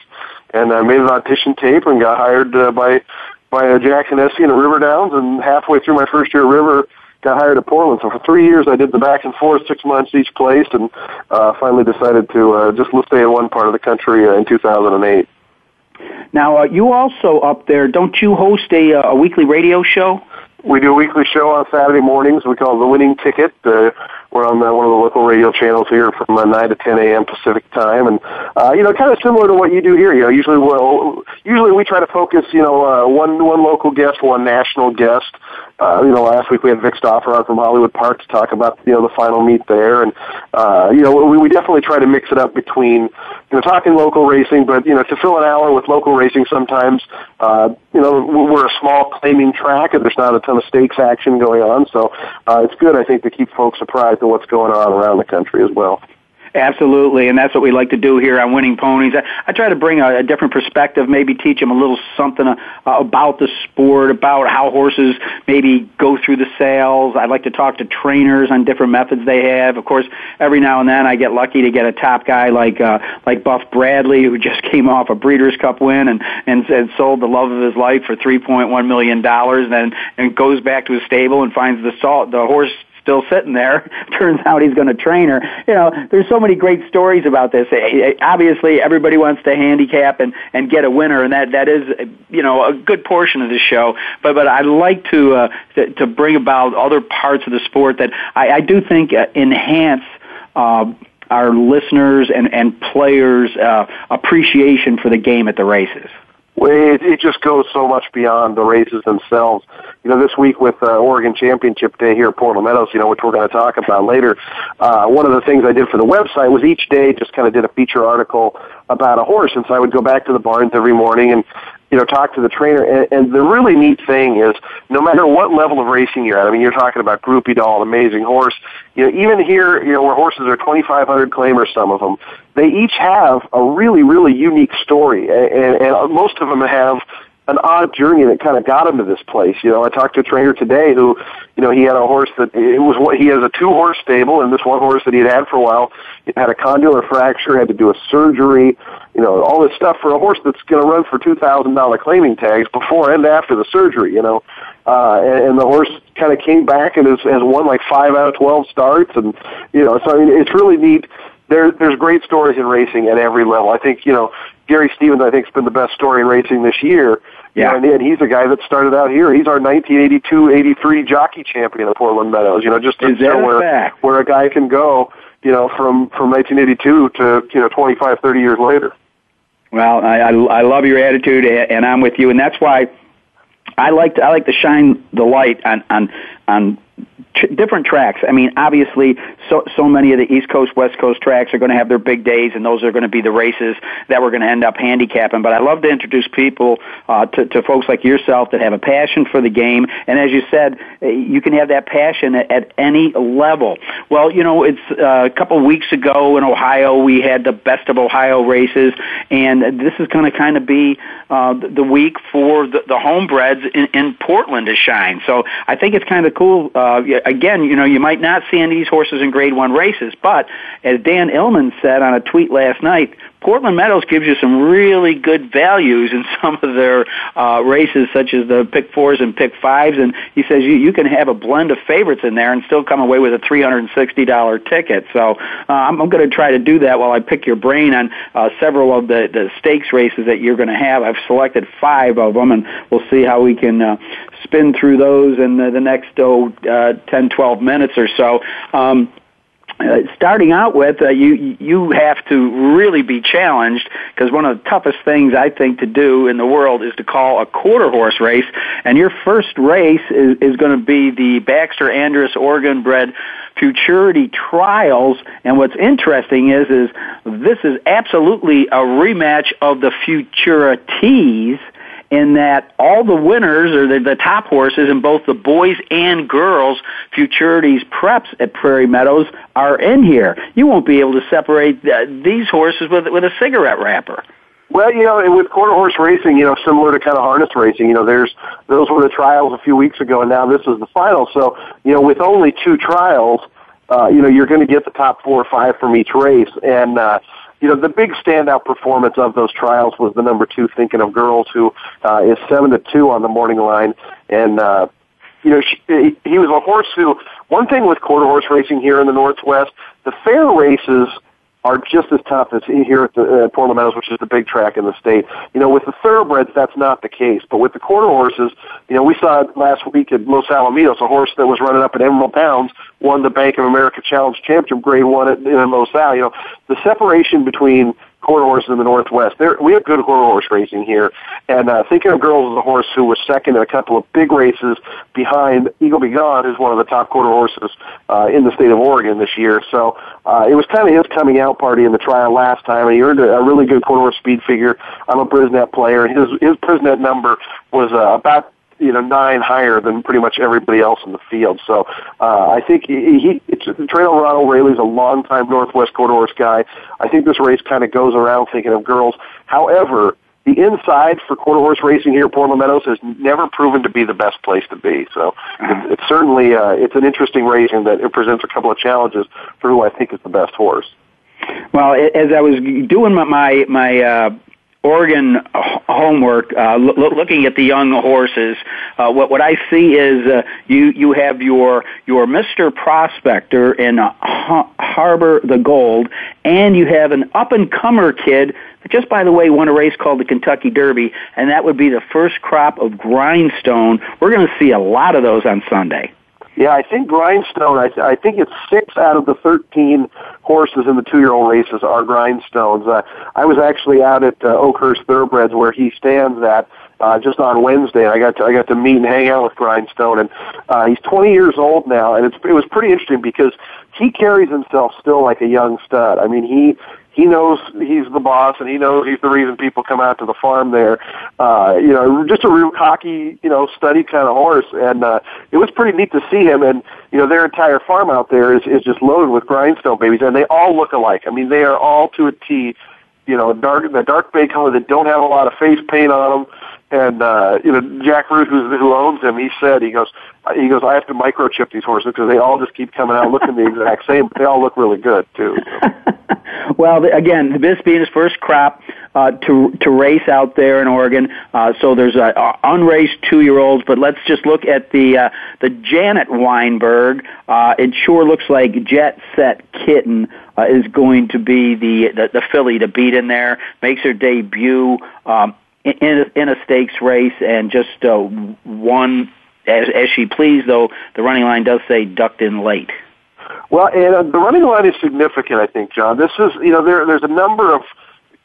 and I made an audition tape and got hired uh, by by uh, Jack Hanessian at River Downs, and halfway through my first year at River, got hired at Portland. So for three years, I did the back and forth, six months each place, and uh, finally decided to uh, just stay in one part of the country uh, in 2008. Now, uh, you also up there, don't you host a, uh, a weekly radio show? We do a weekly show on Saturday mornings. We call it The Winning Ticket. Uh, we're on uh, one of the local radio channels here from uh, 9 to 10 a.m. Pacific time. And, uh, you know, kind of similar to what you do here. You know, usually, we'll, usually we try to focus, you know, uh, one, one local guest, one national guest. Uh, you know, last week we had Vic Stauffer on from Hollywood Park to talk about, you know, the final meet there. And, uh, you know, we, we definitely try to mix it up between, you know, talking local racing, but, you know, to fill an hour with local racing sometimes, uh, you know, we're a small claiming track and there's not a ton of stakes action going on. So, uh, it's good, I think, to keep folks surprised at what's going on around the country as well. Absolutely, and that's what we like to do here on Winning Ponies. I, I try to bring a, a different perspective, maybe teach them a little something uh, about the sport, about how horses maybe go through the sales. I like to talk to trainers on different methods they have. Of course, every now and then I get lucky to get a top guy like uh, like Buff Bradley, who just (laughs) came off a Breeders' Cup win and and, and sold the love of his life for three point one million dollars, and and goes back to his stable and finds the salt the horse still sitting there. (laughs) Turns out he's going to train her. You know, there's so many great stories about this. Obviously, everybody wants to handicap and and get a winner, and that that is you know a good portion of the show. But but I like to uh, to, to bring about other parts of the sport that I, I do think uh, enhance. Uh, our listeners and, and players' uh, appreciation for the game at the races. It, it just goes so much beyond the races themselves you know, this week with uh, Oregon Championship Day here at Portland Meadows, you know, which we're going to talk about later, uh, one of the things I did for the website was each day just kind of did a feature article about a horse. And so I would go back to the barns every morning and, you know, talk to the trainer. And, and the really neat thing is no matter what level of racing you're at, I mean, you're talking about Groupie Doll, amazing horse. You know, even here, you know, where horses are 2,500 claimers, some of them, they each have a really, really unique story. And, and, and most of them have an odd journey that kind of got him to this place. You know, I talked to a trainer today who, you know, he had a horse that it was what he has a two horse stable, and this one horse that he had had for a while it had a condylar fracture, had to do a surgery, you know, all this stuff for a horse that's going to run for two thousand dollar claiming tags before and after the surgery. You know, uh, and, and the horse kind of came back and has, has won like five out of twelve starts, and you know, so I mean, it's really neat there, there's great stories in racing at every level. I think, you know, Gary Stevens, I think, has been the best story in racing this year. Yeah. You know, and, and he's a guy that started out here. He's our 1982-83 jockey champion at Portland Meadows. You know, just to show where fact? where a guy can go. You know, from from 1982 to you know 25, 30 years later. Well, I I, I love your attitude, and I'm with you, and that's why I like to I like to shine the light on on on different tracks. I mean, obviously, so so many of the East Coast, West Coast tracks are going to have their big days, and those are going to be the races that we're going to end up handicapping. But I love to introduce people uh, to, to folks like yourself that have a passion for the game, and as you said, eh, you can have that passion at, at any level. Well, you know, it's uh, a couple weeks ago in Ohio, we had the best of Ohio races, and this is going to kind of be uh, the week for the, the homebreds in, in Portland to shine. So I think it's kind of cool. Uh, again, you know, you might not see any of these horses in Grade One races, but as Dan Illman said on a tweet last night, Portland Meadows gives you some really good values in (laughs) some of their uh, races, such as the pick fours and pick fives. And he says you, you can have a blend of favorites in there and still come away with a $360 ticket. So uh, I'm, I'm going to try to do that while I pick your brain on uh, several of the, the stakes races that you're going to have. I've selected five of them, and we'll see how we can uh, spin through those in the, the next oh, uh, 10, 12 minutes or so. Um, uh, starting out with, uh, you you have to really be challenged because one of the toughest things I think to do in the world is to call a quarter horse race, and your first race is, is going to be the Baxter Andrus Oregon bred Futurity Trials. And what's interesting is is this is absolutely a rematch of the Futurities in that all the winners or the, the top horses in both the boys and girls futurities preps at Prairie Meadows are in here. You won't be able to separate uh, these horses with with a cigarette wrapper. Well, you know, with quarter horse racing, you know, similar to kind of harness racing, you know, there's those were the trials a few weeks ago, and now this is the final. So, you know, with only two trials, uh, you know, you're going to get the top four or five from each race, and uh, you know, the big standout performance of those trials was the number two, Thinking of Girls, who uh, is seven to two on the morning line, and uh, you know, she, he was a horse who. One thing with quarter horse racing here in the Northwest, the fair races are just as tough as here at the uh, Portland Meadows, which is the big track in the state. You know, with the thoroughbreds, that's not the case. But with the quarter horses, you know, we saw last week at Los Alamitos, a horse that was running up at Emerald Downs won the Bank of America Challenge Championship Grade One at in Los Al. You know, the separation between quarter horses in the Northwest. There, we have good quarter horse racing here. And uh, Thinking of Girls is a horse who was second in a couple of big races behind Eagle Be Gone, who's one of the top quarter horses uh, in the state of Oregon this year. So uh, it was kind of his coming out party in the trial last time, and he earned a, a really good quarter horse speed figure. I'm a Brisnet player, and his his Brisnet number was uh, about you know nine higher than pretty much everybody else in the field. So uh, I think he, he it's, Trail Ronald Rayleigh's a longtime Northwest quarter horse guy. I think this race kind of goes around thinking of girls. However, the inside for quarter horse racing here at Portland Meadows has never proven to be the best place to be. So it's, certainly uh, it's an interesting racing that it presents a couple of challenges for who I think is the best horse. Well, as I was doing my my, my uh, Oregon homework, uh, lo- looking at the young horses, uh, what what I see is uh, you you have your your Mister Prospector in uh, Harbor the Gold, and you have an up and comer kid. That just by the way, won a race called the Kentucky Derby, and that would be the first crop of Grindstone. We're going to see a lot of those on Sunday. Yeah, I think Grindstone. I, th- I think it's six out of the thirteen horses in the two-year-old races are Grindstones. Uh, I was actually out at uh, Oakhurst Thoroughbreds where he stands at uh, just on Wednesday. I got to, I got to meet and hang out with Grindstone, and uh, he's 20 years old now, and it's, it was pretty interesting because he carries himself still like a young stud. I mean, he he knows he's the boss and he knows he's the reason people come out to the farm there. Uh, you know, just a real cocky, you know, steady kind of horse. And, uh, it was pretty neat to see him. And, you know, their entire farm out there is, is just loaded with Grindstone babies and they all look alike. I mean, they are all to a T, you know, dark, the dark bay color that don't have a lot of face paint on them. And, uh, you know, Jack Root, who's, who owns him, he said, he goes, he goes, I have to microchip these horses because they all just keep coming out looking the exact same, but they all look really good too. (laughs) Well, again, this being his first crop uh, to to race out there in Oregon, uh, so there's uh, unraced two year olds. But let's just look at the uh, the Janet Wineberg. Uh, it sure looks like Jet Set Kitten uh, is going to be the, the the filly to beat in there. Makes her debut. Um, in a, in a stakes race and just uh, won as, as she pleased, though the running line does say ducked in late. Well, and uh, the running line is significant, I think, John. This is, you know, there, there's a number of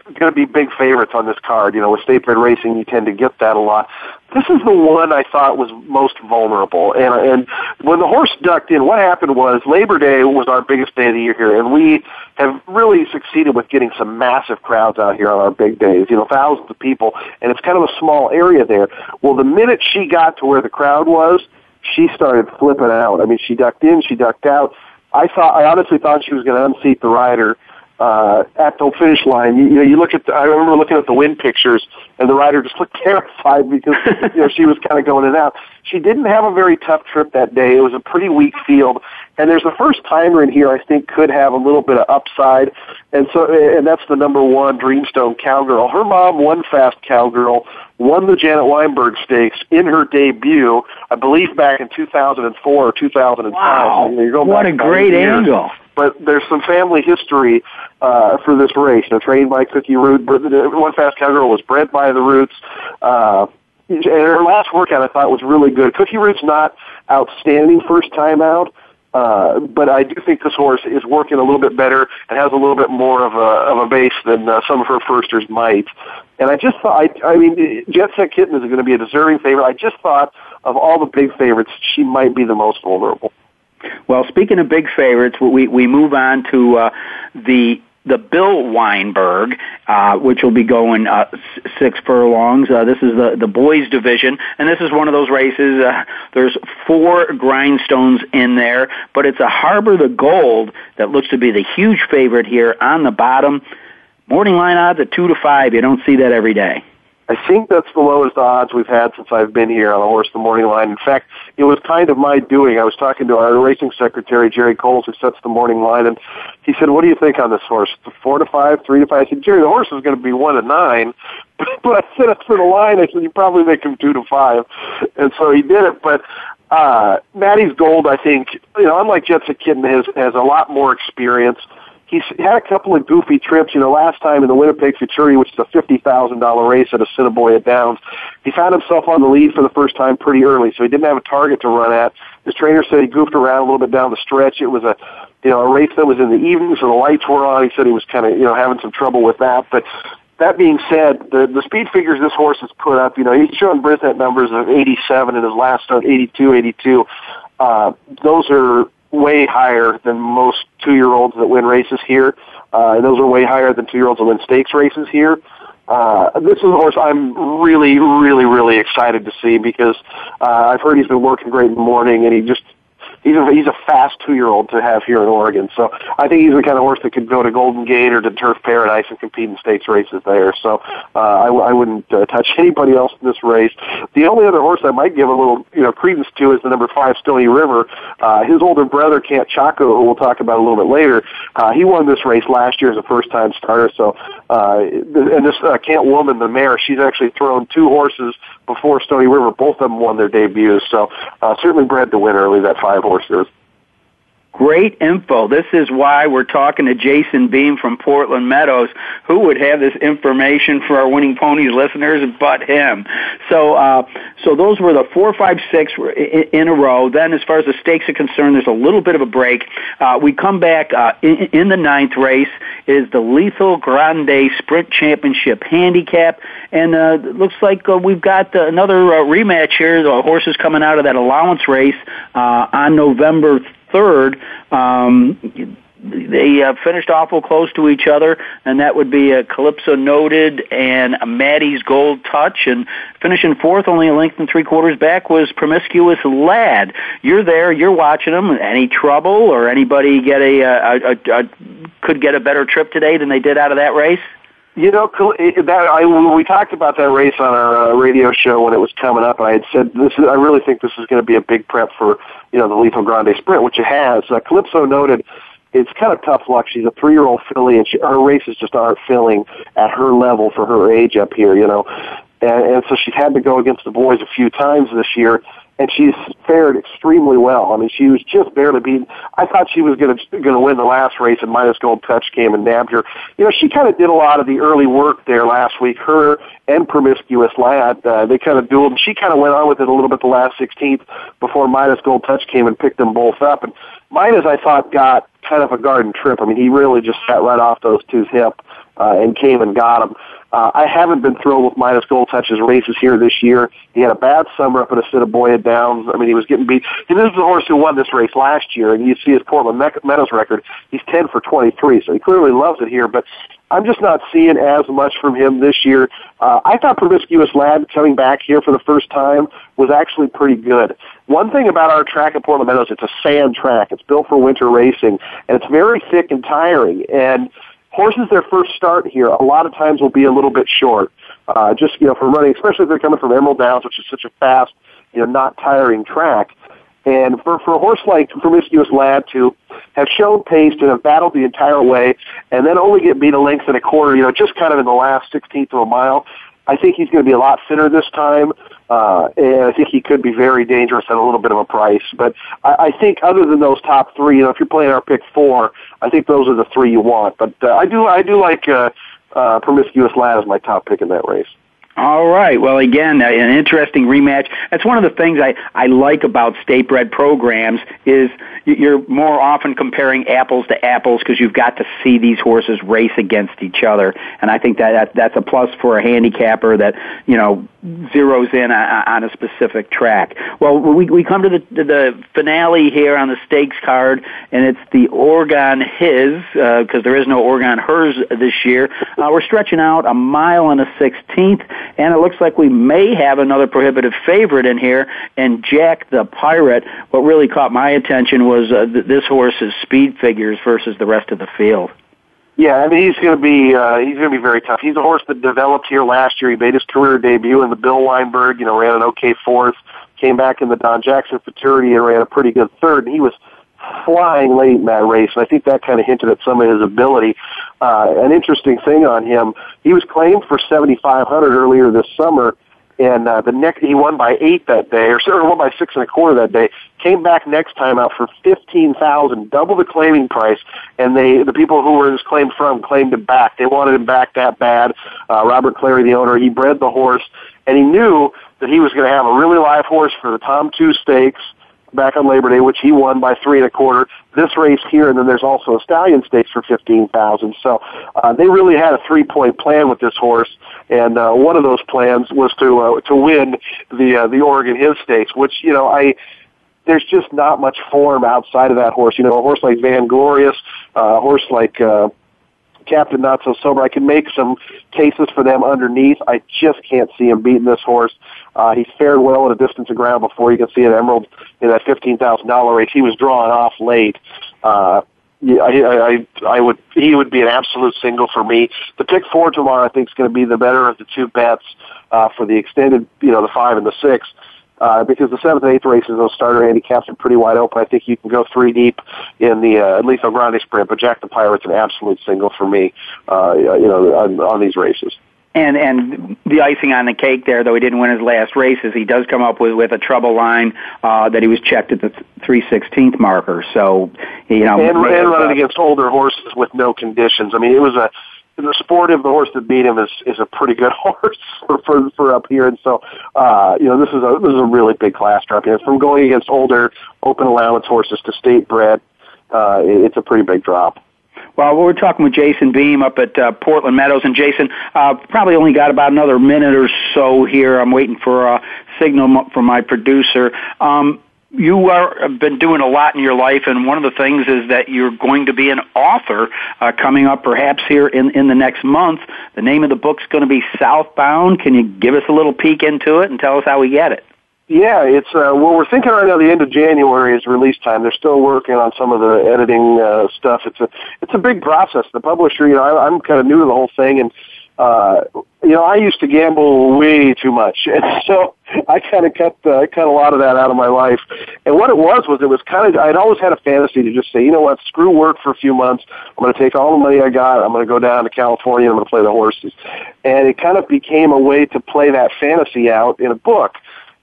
going to be big favorites on this card. You know, with state bred racing, you tend to get that a lot. This is the one I thought was most vulnerable. And and when the horse ducked in, what happened was Labor Day was our biggest day of the year here, and we have really succeeded with getting some massive crowds out here on our big days. You know, thousands of people, and it's kind of a small area there. Well, the minute she got to where the crowd was, she started flipping out. I mean, she ducked in, she ducked out. I thought, I honestly thought she was going to unseat the rider uh, at the finish line. You, you know, you look at. The, I remember looking at the wind pictures, and the rider just looked (laughs) terrified because you know she was kind of going in and out. She didn't have a very tough trip that day. It was a pretty weak field, and there's a first timer in here. I think could have a little bit of upside, and so and that's the number one Dreamstone Cowgirl. Her mom won Fast Cowgirl, won the Janet Wineberg Stakes in her debut, I believe back in 2004 or 2005. Wow! What a great angle! But there's some family history uh, for this race. You know, trained by Cookie Root. One Fast Cowgirl was bred by the Roots. Uh, and her last workout I thought was really good. Cookie Root's not outstanding first time out, uh, but I do think this horse is working a little bit better and has a little bit more of a of a base than uh, some of her firsters might. And I just thought, I, I mean, Jet Set Kitten is going to be a deserving favorite. I just thought of all the big favorites, she might be the most vulnerable. Well, speaking of big favorites, we we move on to uh, the the Bill Wineberg, uh, which will be going uh, six furlongs. Uh, this is the the boys division, and this is one of those races. Uh, there's four Grindstones in there, but it's a Harbor the Gold that looks to be the huge favorite here on the bottom. Morning line odds at two to five. You don't see that every day. I think that's the lowest odds we've had since I've been here on the horse the morning line. In fact, it was kind of my doing. I was talking to our racing secretary, Jerry Coles, who sets the morning line, and he said, "What do you think on this horse? Four to five, three to five? I said, "Jerry, the horse is going to be one to nine. (laughs) but I said it for the line. I said, "You probably make him two to five, and so he did it. But uh, Maddie's Gold, I think, you know, unlike Jet Set Kitten, has has a lot more experience he's had a couple of goofy trips. You know, last time in the Winnipeg Futurity, which is a fifty thousand dollar race at Assiniboia Downs, he found himself on the lead for the first time pretty early, so he didn't have a target to run at. His trainer said he goofed around a little bit down the stretch. It was a you know a race that was in the evening, so the lights were on. He said he was kind of you know having some trouble with that, but. That being said, the the speed figures this horse has put up, you know, he's showing Brisnet numbers of 87 in his last start, 82, 82. Uh, those are way higher than most two-year-olds that win races here. Uh, and those are way higher than two-year-olds that win stakes races here. Uh, this is a horse I'm really, really, really excited to see because uh, I've heard he's been working great in the morning, and he just he's a he's a fast two year old to have here in Oregon. So I think he's the kind of horse that could go to Golden Gate or to Turf Paradise and compete in stakes races there. So uh, I, I wouldn't uh, touch (laughs) anybody else in this race. The only other horse I might give a little you know credence to is the number five Stony River. Uh, his older brother Cant Chaco, who we'll talk about a little bit later, uh, he won this race last year as a first time starter. So uh, and this uh, Cant Woman, the mare, she's actually thrown two horses before Stony River. Both of them won their debuts. So uh, certainly bred to win early. That five horses. Great info. This is why we're talking to Jason Beem from Portland Meadows. Who would have this information for our Winning Ponies listeners but him? So, uh, so those were the four, five, six in, a row. Then, as far as the stakes are concerned, there's a little bit of a break. Uh, we come back uh, in, in the ninth race is the Lethal Grande Sprint Championship Handicap, and uh, looks like uh, we've got uh, another uh, rematch here. The horses coming out of that allowance race uh, on November third. Um, they uh, finished awful close to each other, and that would be a Calypso Noted and a Midas Gold Touch, and finishing fourth, only a length and three quarters back, was Promiscuous Lad. You're there, you're watching them. Any trouble, or anybody get a, a, a, a could get a better trip today than they did out of that race? You know, that I we talked about that race on our uh, radio show when it was coming up, I had said this. Is, I really think this is going to be a big prep for you know the Lethal Grande Sprint, which it has. Uh, Calypso noted it's kind of tough luck. She's a three-year-old filly, and she, her races just aren't filling at her level for her age up here. You know, and, and so she's had to go against the boys a few times this year and she's fared extremely well. I mean, she was just barely beaten. I thought she was going to going to win the last race, and Midas Gold Touch came and nabbed her. You know, she kind of did a lot of the early work there last week. Her and Promiscuous Lad, uh, they kind of dueled. And she kind of went on with it a little bit the last 16th before Midas Gold Touch came and picked them both up. And Midas, I thought, got kind of a garden trip. I mean, he really just sat right off those two's hip uh, and came and got them. Uh, I haven't been thrilled with Midas Gold Touch's races here this year. He had a bad summer up at Assiniboia Downs. I mean, he was getting beat. And this is the horse who won this race last year, and you see his Portland Meadows record. He's 10 for 23, so he clearly loves it here, but I'm just not seeing as much from him this year. Uh, I thought Promiscuous Lad coming back here for the first time was actually pretty good. One thing about our track at Portland Meadows, it's a sand track. It's built for winter racing, and it's very thick and tiring. And horses their first start here a lot of times will be a little bit short. Uh, just you know, from running, especially if they're coming from Emerald Downs, which is such a fast, you know, not tiring track. And for for a horse like Promiscuous Lad to have shown pace to have battled the entire way, and then only get beat a length and a quarter, you know, just kind of in the last sixteenth of a mile, I think he's going to be a lot thinner this time, uh, and I think he could be very dangerous at a little bit of a price. But I, I think other than those top three, you know, if you're playing our pick four, I think those are the three you want. But uh, I do, I do like uh, uh, Promiscuous Lad as my top pick in that race. All right. Well, again, an interesting rematch. That's one of the things I, I like about state bred programs is you're more often comparing apples to apples because you've got to see these horses race against each other, and I think that, that that's a plus for a handicapper that you know zeroes in on, a specific track. Well, we we come to the to the finale here on the stakes card, and it's the Oregon His uh because uh, there is no Oregon Hers this year. Uh, we're stretching out a mile and a sixteenth, and it looks like we may have another prohibitive favorite in here, and Jack the Pirate. What really caught my attention was uh, th- this horse's speed figures versus the rest of the field. Yeah, I mean he's going to be uh, he's going to be very tough. He's a horse that developed here last year. He made his career debut in the Bill Wineberg. You know, ran an okay fourth. Came back in the Don Jackson Futurity and ran a pretty good third. And he was flying late in that race, and I think that kind of hinted at some of his ability. Uh, an interesting thing on him, he was claimed for 7,500 earlier this summer, and uh, the next he won by eight that day, or, or won by six and a quarter that day. Came back next time out for fifteen thousand, double the claiming price, and they the people who were his claim from claimed him back. They wanted him back that bad. Uh, Robert Clary, the owner, he bred the horse, and he knew that he was going to have a really live horse for the Tom Two Stakes back on Labor Day, which he won by three and a quarter. This race here, and then there's also a Stallion Stakes for fifteen thousand. So uh, they really had a three point plan with this horse, and uh, one of those plans was to uh, to win the uh, the Oregon His Stakes, which you know I. There's just not much form outside of that horse. You know, a horse like Van Glorious, uh, a horse like uh, Captain Not So Sober. I can make some cases for them underneath. I just can't see him beating this horse. Uh, he fared well at a distance of ground before. You can see at Emerald in that fifteen thousand dollar race. He was drawn off late. Uh, yeah, I, I, I would. He would be an absolute single for me. The pick four tomorrow, I think, is going to be the better of the two bets uh, for the extended. You know, the five and the six. Uh, because the seventh and eighth races, those starter handicaps are pretty wide open. I think you can go three deep in the uh, Lethal Grande sprint, but Jack the Pirate's an absolute single for me, uh, you know, on, on these races. And and the icing on the cake there, though he didn't win his last races, he does come up with with a trouble line uh, that he was checked at the three sixteenth marker. So you know, and, and running against older horses with no conditions. I mean, it was a the sportive the horse that beat him is is a pretty good (laughs) horse for for, for up here, and so uh, you know this is a this is a really big class drop. You from going against older open allowance horses to state bred, uh, it's a pretty big drop. Well, we're talking with Jason Beem up at uh, Portland Meadows, and Jason uh, probably only got about another minute or so here. I'm waiting for a signal from my producer. Um, you are have been doing a lot in your life, and one of the things is that you're going to be an author uh, coming up, perhaps here in in the next month. The name of the book's going to be Southbound. Can you give us a little peek into it and tell us how we get it? Yeah, it's uh, well, we're thinking right now. The end of January is release time. They're still working on some of the editing uh, stuff. It's a it's a big process. The publisher, you know, I, I'm kind of new to the whole thing, and uh, you know, I used to gamble way too much, (laughs) and so I kind of cut uh, I cut a lot of that out of my life. And what it was was it was kind of I'd always had a fantasy to just say, you know what, screw work for a few months. I'm going to take all the money I got. I'm going to go down to California. and I'm going to play the horses, and it kind of became a way to play that fantasy out in a book.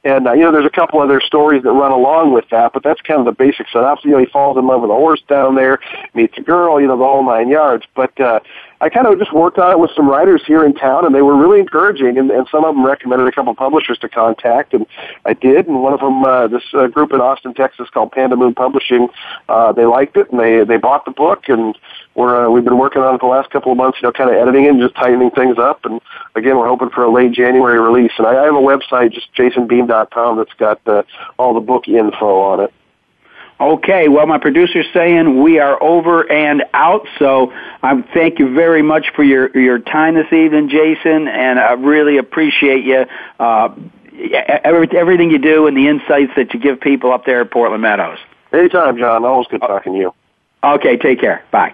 And uh, you know, there's a couple other stories that run along with that, but that's kind of the basic setup. You know, he falls in love with a horse down there, meets a girl, you know, the whole nine yards. But uh, I kind of just worked on it with some writers here in town, and they were really encouraging. And, and some of them recommended a couple of publishers to contact, and I did. And one of them, uh, this uh, group in Austin, Texas, called Pandamoon Publishing, uh, they liked it, and they they bought the book, and we're uh, we've been working on it the last couple of months. You know, kind of editing it and just tightening things up. And again, we're hoping for a late January release. And I, I have a website, just jasonbeem.com, that's got uh, all the book info on it. Okay, well, my producer's saying we are over and out, so I thank you very much for your your time this evening, Jason, and I really appreciate you. Uh, everything you do and the insights that you give people up there at Portland Meadows. Anytime, John. Always good talking to you. Okay, take care. Bye.